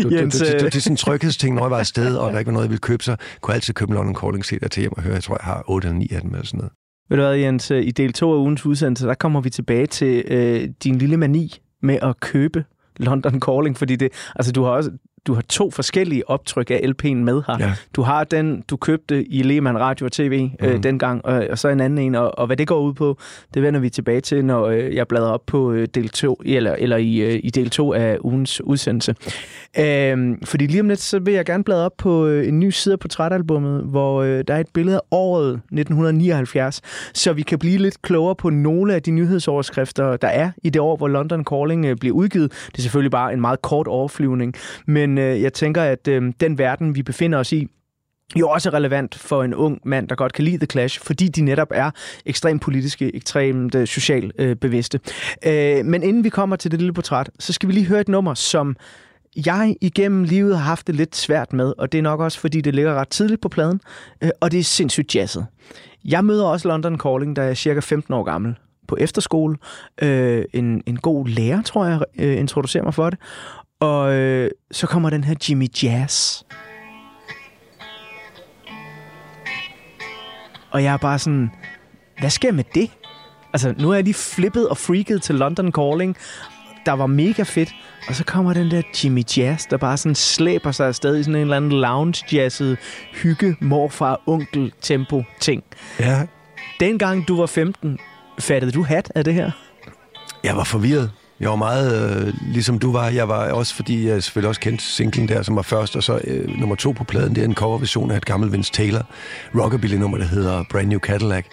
Du, Jens, du, du, du, det er sådan en tryghedsting, når jeg var afsted, og der ikke var noget, jeg ville købe, så kunne jeg altid købe London Calling CD'er til hjem og høre. Jeg tror, jeg har 8 eller 9 af dem eller sådan noget. Ved du hvad, Jens, i del 2 af ugens udsendelse, der kommer vi tilbage til øh, din lille mani med at købe London Calling, fordi det, altså du har også, du har to forskellige optryk af LP'en med her. Ja. Du har den, du købte i Lehmann Radio og TV øh, Mhm. dengang, og, og så en anden en, og, og hvad det går ud på, det vender vi tilbage til, når øh, jeg bladrer op på øh, del 2, eller, eller i, øh, i del 2 af ugens udsendelse. Øhm, fordi lige om lidt, så vil jeg gerne bladre op på øh, en ny side af portrætalbummet, hvor øh, der er et billede af året 1979, så vi kan blive lidt klogere på nogle af de nyhedsoverskrifter, der er i det år, hvor London Calling øh, bliver udgivet. Det er selvfølgelig bare en meget kort overflyvning, men øh, jeg tænker, at øh, den verden, vi befinder os i, jo også er relevant for en ung mand, der godt kan lide The Clash, fordi de netop er ekstremt politiske, ekstremt øh, socialt øh, bevidste. Øh, men inden vi kommer til det lille portræt, så skal vi lige høre et nummer, som jeg igennem livet har haft det lidt svært med, og det er nok også, fordi det ligger ret tidligt på pladen, øh, og det er sindssygt jazzet. Jeg møder også London Calling, da jeg er cirka 15 år gammel på efterskole. Øh, en, en god lærer, tror jeg, øh, introducerer mig for det. Og øh, så kommer den her Jimmy Jazz. Og jeg er bare sådan, hvad sker med det? Altså, nu er jeg lige flippet og freaket til London Calling, der var mega fedt. Og så kommer den der Jimmy Jazz, der bare sådan slæber sig afsted i sådan en eller anden lounge-jazzet hygge, morfar, onkel, tempo ting. Ja, Dengang du var 15, fattede du hat af det her? jeg var forvirret. Jeg var meget øh, ligesom du var. Jeg var også, fordi jeg selvfølgelig også kendte singlen der, som var først, og så øh, nummer to på pladen, det er en coverversion af et gammelt Vince Taylor rockabilly-nummer, der hedder Brand New Cadillac.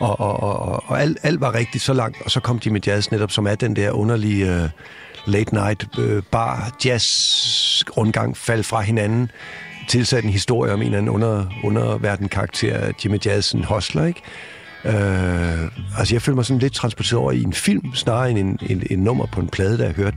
Og, og, og, og, og alt, alt var rigtigt så langt, og så kom Jimmy Jazz netop, som er den der underlige øh, late night øh, bar jazz rundgang, fald fra hinanden, tilsat en historie om en eller anden under, underverden karakter, Jimmy Jazz, en hostler, ikke? Øh, altså jeg følte mig sådan lidt transporteret over i en film, snarere end en, en, en nummer på en plade, der jeg hørte.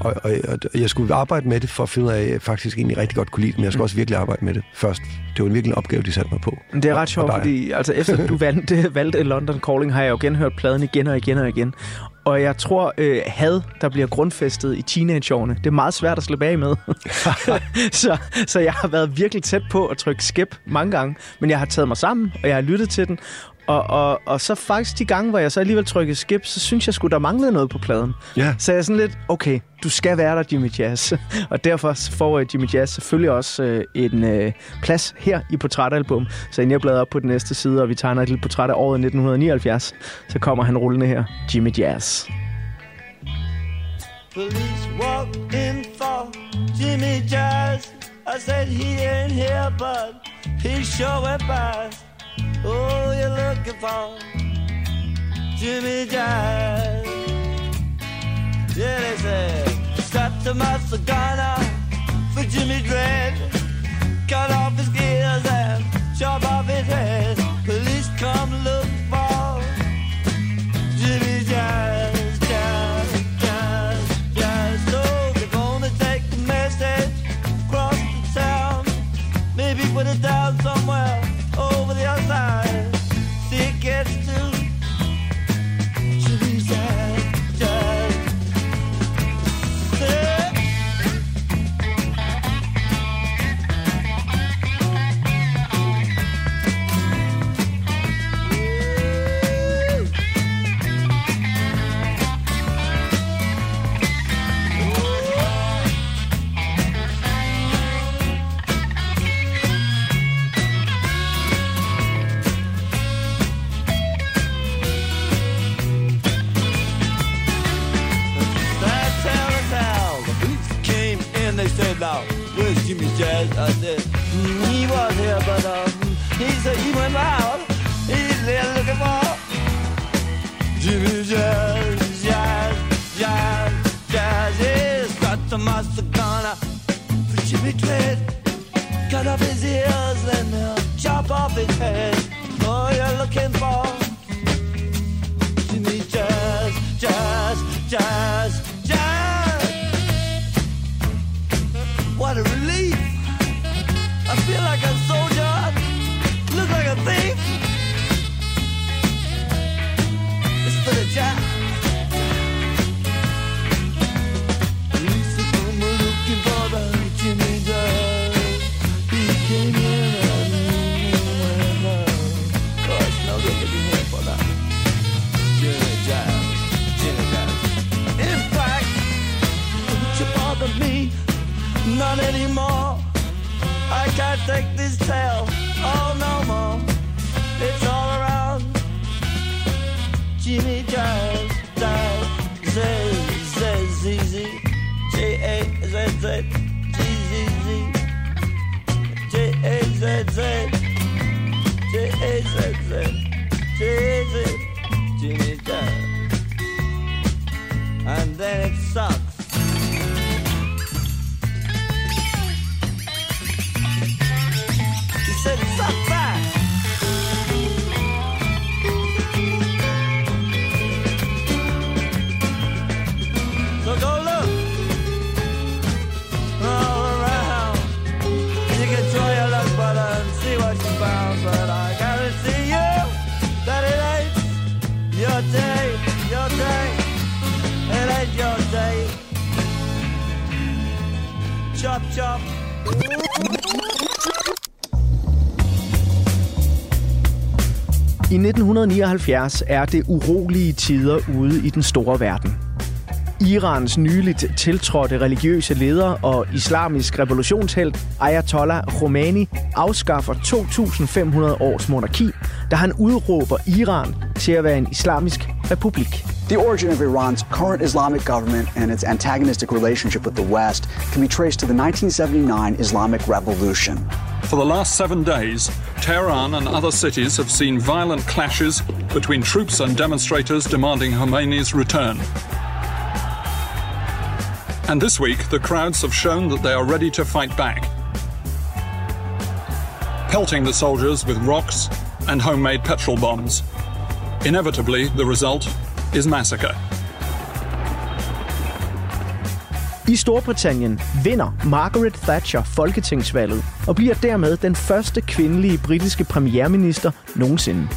Og, og, og jeg skulle arbejde med det for at finde ud af, at jeg faktisk egentlig rigtig godt kunne lide det, men jeg skulle også virkelig arbejde med det først. Det var virkelig en opgave, de satte mig på. Det er ret sjovt, fordi altså, efter du valgte, valgte London Calling, har jeg jo genhørt pladen igen og igen og igen. Og jeg tror, øh, had, der bliver grundfæstet i teenageårene, det er meget svært at slippe af med. så, så jeg har været virkelig tæt på at trykke skip mange gange, men jeg har taget mig sammen, og jeg har lyttet til den. Og, og, og så faktisk de gange, hvor jeg så alligevel trykkede skip, så synes jeg skulle der manglede noget på pladen. Ja. Så jeg er sådan lidt, okay, du skal være der, Jimmy Jazz. og derfor får øh, Jimmy Jazz selvfølgelig også øh, en øh, plads her i portrætalbum. Så inden jeg bladrer op på den næste side, og vi tegner et lille portræt af året 1979, så kommer han rullende her, Jimmy Jazz. Police walked in for Jimmy Jazz. I said he ain't here, but he sure went by. Oh, you're looking for Jimmy. Yeah, they said, strapped to my cigar for Jimmy Dread. Cut off his ears and chop off his head. Police come look up. 1979 er det urolige tider ude i den store verden. Irans nyligt tiltrådte religiøse leder og islamisk revolutionshelt Ayatollah Khomeini afskaffer 2.500 års monarki, da han udråber Iran til at være en islamisk republik. The origin of Iran's current Islamic government and its antagonistic relationship with the West can be traced to the 1979 Islamic Revolution. For the last seven days, Tehran and other cities have seen violent clashes between troops and demonstrators demanding Khomeini's return. And this week, the crowds have shown that they are ready to fight back, pelting the soldiers with rocks and homemade petrol bombs. Inevitably, the result is massacre. I Storbritannien vinder Margaret Thatcher folketingsvalget og bliver dermed den første kvindelige britiske premierminister nogensinde.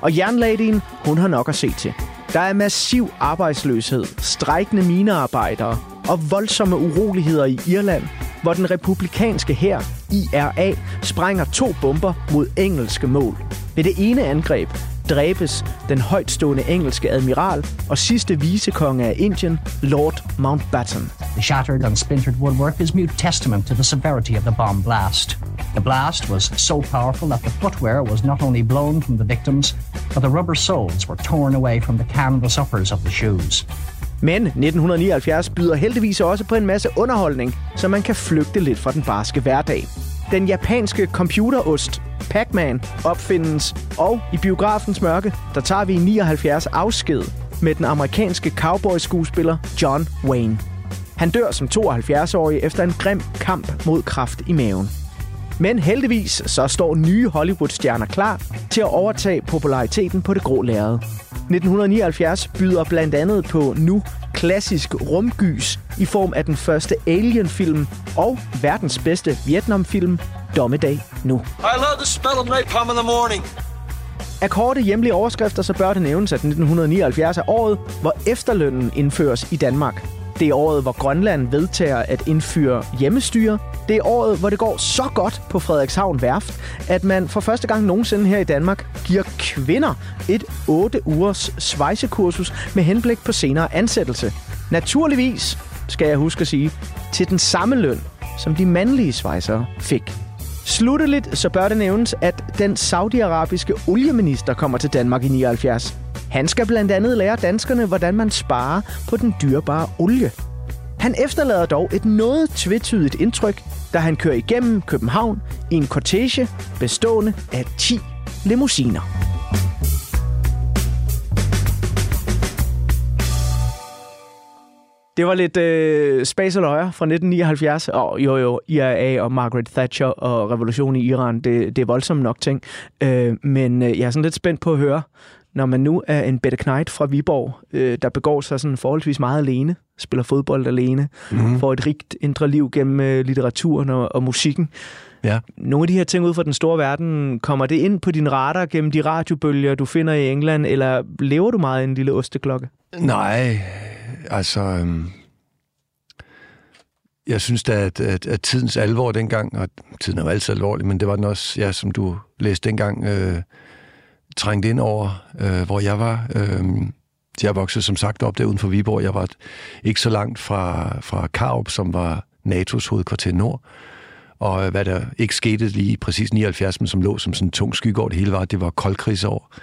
Og jernladien, hun har nok at se til. Der er massiv arbejdsløshed, strejkende minearbejdere og voldsomme uroligheder i Irland, hvor den republikanske hær, IRA, sprænger to bomber mod engelske mål. Ved det ene angreb dræbes den højtstående engelske admiral og sidste vicekonge af Indien, Lord Mountbatten. The shattered and splintered woodwork is mute testament to the severity of the bomb blast. The blast was so powerful that the footwear was not only blown from the victims, but the rubber soles were torn away from the canvas uppers of the shoes. Men 1979 byder heldigvis også på en masse underholdning, så man kan flygte lidt fra den barske hverdag. Den japanske computerost Pac-Man opfindes, og i biografens mørke, der tager vi i 79 afsked med den amerikanske cowboy-skuespiller John Wayne. Han dør som 72-årig efter en grim kamp mod kraft i maven. Men heldigvis så står nye Hollywood-stjerner klar til at overtage populariteten på det grå lærred. 1979 byder blandt andet på nu klassisk rumgys i form af den første Alien-film og verdens bedste Vietnam-film, Dommedag Nu. I love the smell of napalm in the morning. Af korte hjemlige overskrifter, så bør det nævnes, at 1979 er året, hvor efterlønnen indføres i Danmark. Det er året, hvor Grønland vedtager at indføre hjemmestyre. Det er året, hvor det går så godt på Frederikshavn Værft, at man for første gang nogensinde her i Danmark giver kvinder et 8 ugers svejsekursus med henblik på senere ansættelse. Naturligvis, skal jeg huske at sige, til den samme løn, som de mandlige svejsere fik. Slutteligt så bør det nævnes, at den saudiarabiske olieminister kommer til Danmark i 79. Han skal blandt andet lære danskerne, hvordan man sparer på den dyrebare olie. Han efterlader dog et noget tvetydigt indtryk, da han kører igennem København i en kortege bestående af 10 limousiner. Det var lidt øh, Space og Løjer fra 1979. Og jo, jo, IRA og Margaret Thatcher og revolutionen i Iran, det, det er voldsomt nok ting. Øh, men øh, jeg er sådan lidt spændt på at høre, når man nu er en Bette Knight fra Viborg, øh, der begår sig sådan forholdsvis meget alene, spiller fodbold alene, mm. får et rigt indre liv gennem øh, litteraturen og, og musikken. Ja. Nogle af de her ting ud fra den store verden, kommer det ind på din radar gennem de radiobølger, du finder i England, eller lever du meget i en lille osteklokke? Nej, altså... Øhm, jeg synes da, at, at, at tidens alvor dengang, og tiden er jo altid alvorlig, men det var den også, ja, som du læste dengang, øh, trængt ind over, øh, hvor jeg var. Øh, jeg voksede som sagt op der uden for Viborg. Jeg var ikke så langt fra, fra Karup, som var NATO's hovedkvarter Nord. Og øh, hvad der ikke skete lige præcis 79, men som lå som sådan en tung skygge over det hele, var, at det var koldkrigsår.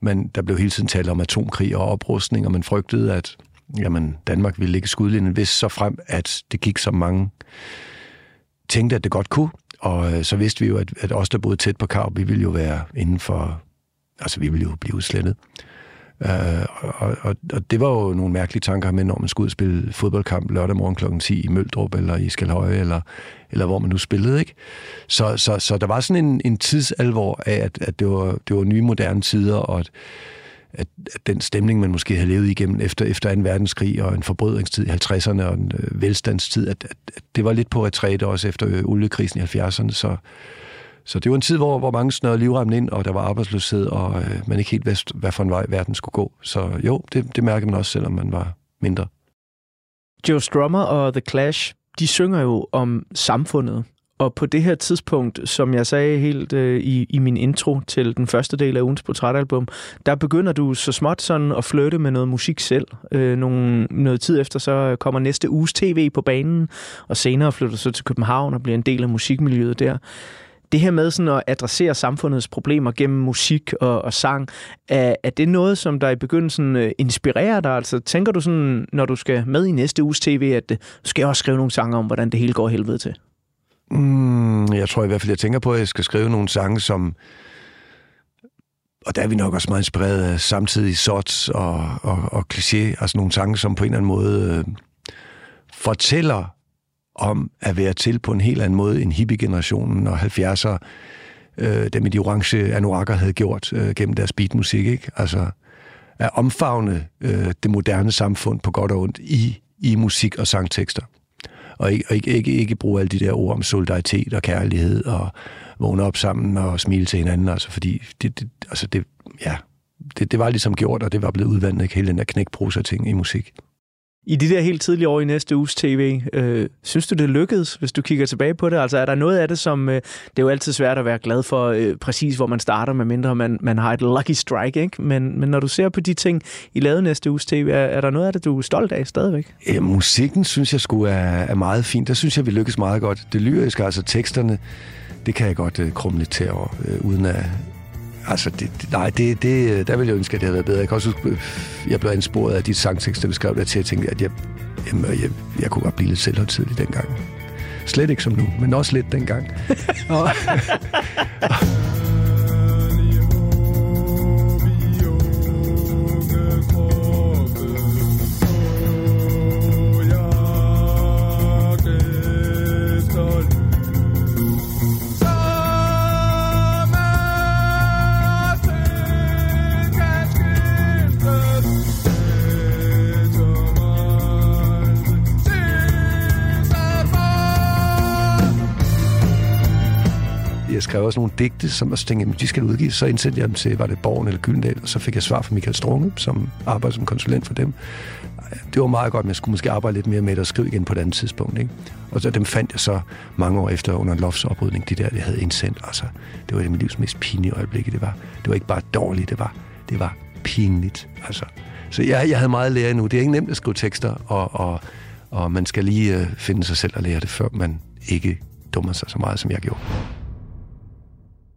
Men der blev hele tiden talt om atomkrig og oprustning, og man frygtede, at jamen, Danmark ville ligge skudlinjen, hvis så frem, at det gik så mange tænkte, at det godt kunne. Og øh, så vidste vi jo, at, at os, der boede tæt på Karup, vi ville jo være inden for... Altså, vi ville jo blive udslettet. Uh, og, og, og det var jo nogle mærkelige tanker med, når man skulle ud og spille fodboldkamp lørdag morgen kl. 10 i Møldrup eller i Skalhøje, eller, eller hvor man nu spillede. ikke. Så, så, så der var sådan en, en tidsalvor af, at, at det, var, det var nye moderne tider, og at, at, at den stemning, man måske havde levet igennem efter, efter 2. verdenskrig og en forbrydringstid i 50'erne og en øh, velstandstid, at, at, at det var lidt på retræte også efter øh, oliekrisen i 70'erne. Så, så det var en tid, hvor, hvor mange snørede livremmen ind, og der var arbejdsløshed, og øh, man ikke helt vidste, hvad for en vej verden skulle gå. Så jo, det, det mærker man også, selvom man var mindre. Joe Strummer og The Clash, de synger jo om samfundet. Og på det her tidspunkt, som jeg sagde helt øh, i, i min intro til den første del af ugens portrætalbum, der begynder du så småt sådan at flytte med noget musik selv. Øh, nogle, noget tid efter så kommer næste uges tv på banen, og senere flytter du så til København og bliver en del af musikmiljøet der det her med sådan at adressere samfundets problemer gennem musik og, og sang, er, er det noget, som der i begyndelsen øh, inspirerer dig? Altså tænker du sådan, når du skal med i næste uges tv, at øh, du skal også skrive nogle sange om, hvordan det hele går helvede til? Mm, jeg tror i hvert fald, jeg tænker på, at jeg skal skrive nogle sange, som... Og der er vi nok også meget inspireret af samtidig sorts og, og, og kliché, altså nogle sange, som på en eller anden måde øh, fortæller om at være til på en helt anden måde end hippie-generationen og 70'er, øh, dem i de orange anorakker havde gjort øh, gennem deres beatmusik, ikke? Altså at omfavne øh, det moderne samfund på godt og ondt i, i musik og sangtekster. Og ikke, og ikke, ikke, ikke bruge alle de der ord om solidaritet og kærlighed og vågne op sammen og smile til hinanden, altså fordi det, det, altså det, ja, det, det var ligesom gjort, og det var blevet udvandet, ikke? hele den der knækprosa-ting i musik. I de der helt tidlige år i næste uges tv, øh, synes du, det lykkedes, hvis du kigger tilbage på det? Altså er der noget af det, som... Øh, det er jo altid svært at være glad for øh, præcis, hvor man starter, medmindre man, man har et lucky strike, ikke? Men, men når du ser på de ting, I lavede næste uges tv, er, er der noget af det, du er stolt af stadigvæk? Ja, musikken synes jeg skulle er, er meget fint. Der synes jeg, vi lykkes meget godt. Det lyriske, altså teksterne, det kan jeg godt øh, krumme lidt til over, øh, uden at Altså, det, nej, det, det, der ville jeg ønske, at det havde været bedre. Jeg kan også huske, jeg blev ansporet af de sangtekster, vi skrev der til, at tænke, at jeg, jamen, jeg, jeg kunne godt blive lidt selvhøjtidlig dengang. Slet ikke som nu, men også lidt dengang. og, skrev også nogle digte, som også tænkte, at de skal udgives. Så indsendte jeg dem til, var det Borgen eller Gyldendal, og så fik jeg svar fra Michael Strunge, som arbejder som konsulent for dem. Det var meget godt, men jeg skulle måske arbejde lidt mere med det og skrive igen på et andet tidspunkt. Ikke? Og så dem fandt jeg så mange år efter under en loftsoprydning, de der, jeg havde indsendt. Altså, det var det mit livs mest pinlige øjeblik. Det var, det var ikke bare dårligt, det var, det var pinligt. Altså. Så jeg, jeg havde meget at lære nu. Det er ikke nemt at skrive tekster, og, og, og man skal lige øh, finde sig selv og lære det, før man ikke dummer sig så meget, som jeg gjorde.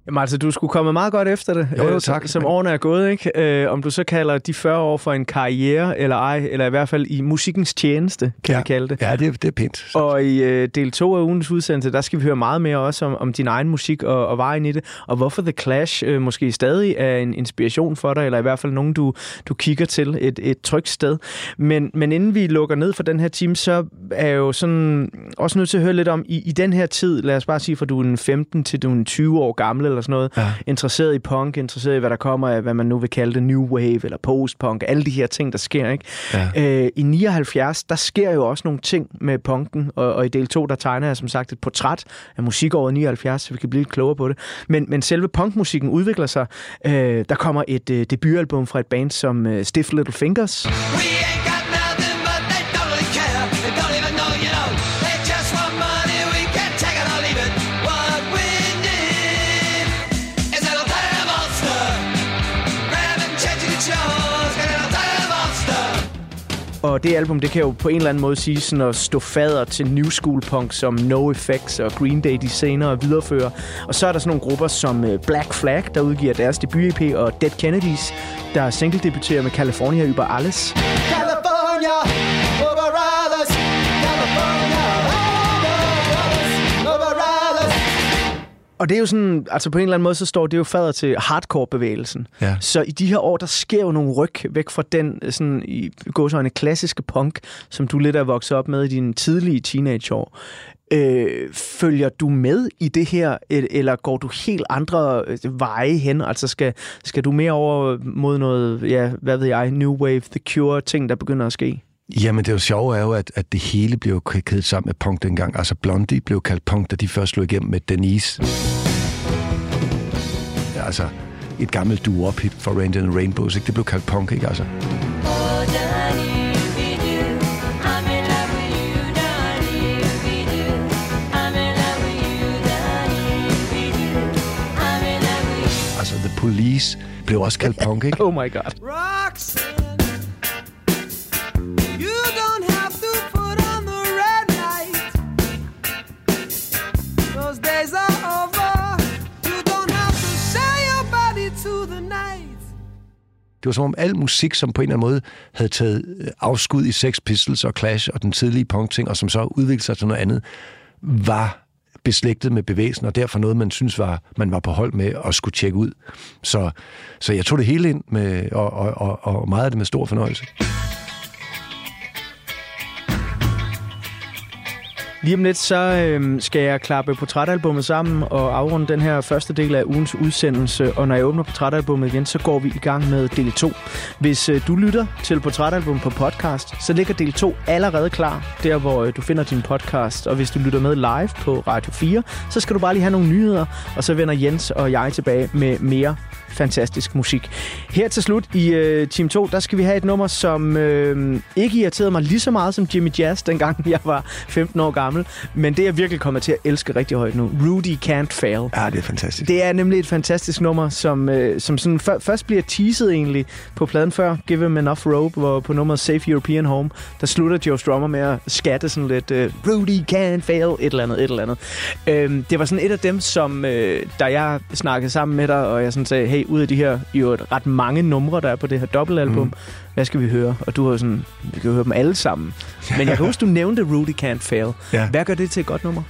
Jamen altså, du skulle komme meget godt efter det, jo, jo, øh, tak. Som, som årene er gået, ikke? Øh, om du så kalder de 40 år for en karriere eller ej, eller i hvert fald i musikkens tjeneste, kan ja. vi kalde det. Ja, det, det er pænt. Så. Og i øh, del 2 af ugens udsendelse, der skal vi høre meget mere også om, om din egen musik og, og vejen i det, og hvorfor The Clash øh, måske stadig er en inspiration for dig, eller i hvert fald nogen, du, du kigger til et, et trygt sted. Men, men inden vi lukker ned for den her time, så er jeg jo sådan også nødt til at høre lidt om, i, i den her tid, lad os bare sige, fra du er 15 til du er 20 år gammel, eller sådan noget, ja. interesseret i punk, interesseret i, hvad der kommer af, hvad man nu vil kalde det, new wave eller post-punk, alle de her ting, der sker. Ikke? Ja. Øh, I 79, der sker jo også nogle ting med punken, og, og i del 2, der tegner jeg som sagt et portræt af musikåret 79, så vi kan blive lidt klogere på det. Men, men selve punkmusikken udvikler sig. Øh, der kommer et øh, debutalbum fra et band som øh, Stiff Little Fingers. We Og det album, det kan jo på en eller anden måde sige sådan at stå fader til new school punk, som No Effects og Green Day de senere viderefører. Og så er der sådan nogle grupper som øh, Black Flag, der udgiver deres debut-EP, og Dead Kennedys, der single debuterer med California über alles. California, over Og det er jo sådan, altså på en eller anden måde, så står det jo fader til hardcore-bevægelsen. Ja. Så i de her år, der sker jo nogle ryg væk fra den sådan, i gåsøjne klassiske punk, som du lidt er vokset op med i dine tidlige teenageår. Øh, følger du med i det her, el- eller går du helt andre øh, veje hen? Altså skal, skal du mere over mod noget, ja, hvad ved jeg, New Wave, The Cure, ting, der begynder at ske? Jamen, det er jo sjove er jo, at, at det hele blev kædet sammen med punk dengang. Altså, Blondie blev kaldt punk, da de først slog igennem med Denise. Ja, altså, et gammelt doo hit for Randy and Rainbows, ikke? Det blev kaldt punk, ikke? Altså, altså The Police blev også kaldt punk, ikke? Oh my god. Det var som om al musik, som på en eller anden måde havde taget øh, afskud i Sex Pistols og Clash og den tidlige punkting, og som så udviklede sig til noget andet, var beslægtet med bevægelsen, og derfor noget, man synes, var, man var på hold med og skulle tjekke ud. Så, så jeg tog det hele ind, med, og, og, og, og meget af det med stor fornøjelse. Lige om lidt, så øh, skal jeg klappe portrætalbummet sammen og afrunde den her første del af ugens udsendelse. Og når jeg åbner portrætalbummet igen, så går vi i gang med del 2. Hvis øh, du lytter til portrætalbum på podcast, så ligger del 2 allerede klar, der hvor øh, du finder din podcast. Og hvis du lytter med live på Radio 4, så skal du bare lige have nogle nyheder, og så vender Jens og jeg tilbage med mere fantastisk musik. Her til slut i øh, Team 2, der skal vi have et nummer, som øh, ikke irriterede mig lige så meget som Jimmy Jazz, dengang jeg var 15 år gammel. Men det er jeg virkelig kommet til at elske rigtig højt nu. Rudy Can't Fail. Ja, det er fantastisk. Det er nemlig et fantastisk nummer, som, øh, som sådan før, først bliver teaset egentlig på pladen før, Give Him Enough Rope, hvor på nummeret Safe European Home, der slutter Joe Strummer med at skatte sådan lidt øh, Rudy Can't Fail, et eller andet, et eller andet. Øh, det var sådan et af dem, som øh, da jeg snakkede sammen med dig, og jeg sådan sagde, hey, ud af de her jo et ret mange numre, der er på det her dobbeltalbum, mm. hvad skal vi høre? Og du har sådan, vi kan høre dem alle sammen. Men jeg kan huske, du nævnte Rudy Can't Fail. Ja. Hvad gør det til et godt nummer?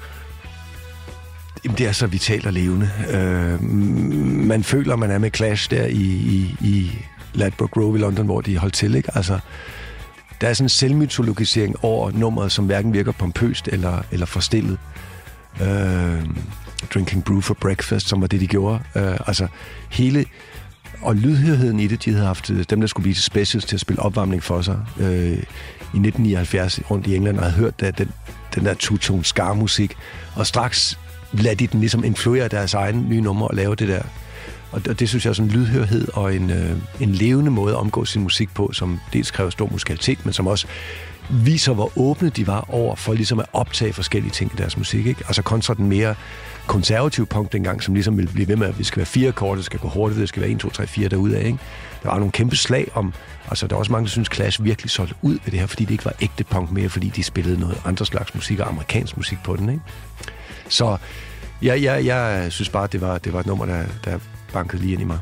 Jamen, det er så vitalt og levende. Øh, man føler, man er med Clash der i, i, i Ladbroke Grove i London, hvor de holdt til, ikke? Altså, der er sådan en selvmytologisering over nummeret, som hverken virker pompøst eller, eller forstillet. Øh, Drinking Brew for Breakfast, som var det, de gjorde. Øh, altså, hele... Og lydhørheden i det, de havde haft øh, dem, der skulle blive til specials til at spille opvarmning for sig øh, i 1979 rundt i England, og havde hørt der, den, den der two-tone ska-musik, og straks lader de den ligesom influere deres egen nye nummer og lave det der. Og det, og det synes jeg er sådan en lydhørhed og en, øh, en levende måde at omgå sin musik på, som dels kræver stor musikalitet, men som også viser, hvor åbne de var over for ligesom at optage forskellige ting i deres musik. Ikke? Altså kontra den mere konservativ punk dengang, som ligesom ville blive ved med, at vi skal være fire kort, det skal gå hurtigt, det skal være 1, 2, 3, 4 derude af. Ikke? Der var nogle kæmpe slag om, altså der er også mange, der synes, Clash virkelig solgte ud ved det her, fordi det ikke var ægte punk mere, fordi de spillede noget andre slags musik og amerikansk musik på den. Ikke? Så ja, ja, jeg synes bare, det var, det var et nummer, der, der bankede lige ind i mig.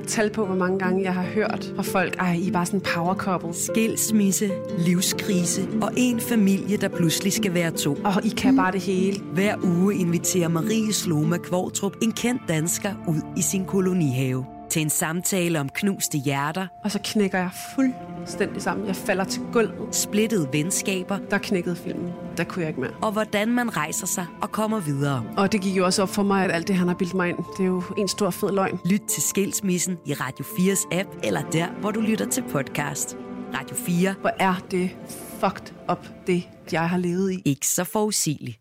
Ikke tal på, hvor mange gange jeg har hørt fra folk, ej, I er bare sådan power couple. Skilsmisse, livskrise og en familie, der pludselig skal være to. Og I kan bare det hele. Hver uge inviterer Marie Sloma Kvartrup en kendt dansker ud i sin kolonihave til en samtale om knuste hjerter. Og så knækker jeg fuldstændig sammen. Jeg falder til gulvet. Splittede venskaber. Der knækkede filmen. Der kunne jeg ikke mere. Og hvordan man rejser sig og kommer videre. Og det gik jo også op for mig, at alt det, han har bildt mig ind, det er jo en stor fed løgn. Lyt til Skilsmissen i Radio 4's app, eller der, hvor du lytter til podcast. Radio 4. Hvor er det fucked up, det jeg har levet i. Ikke så forudsigeligt.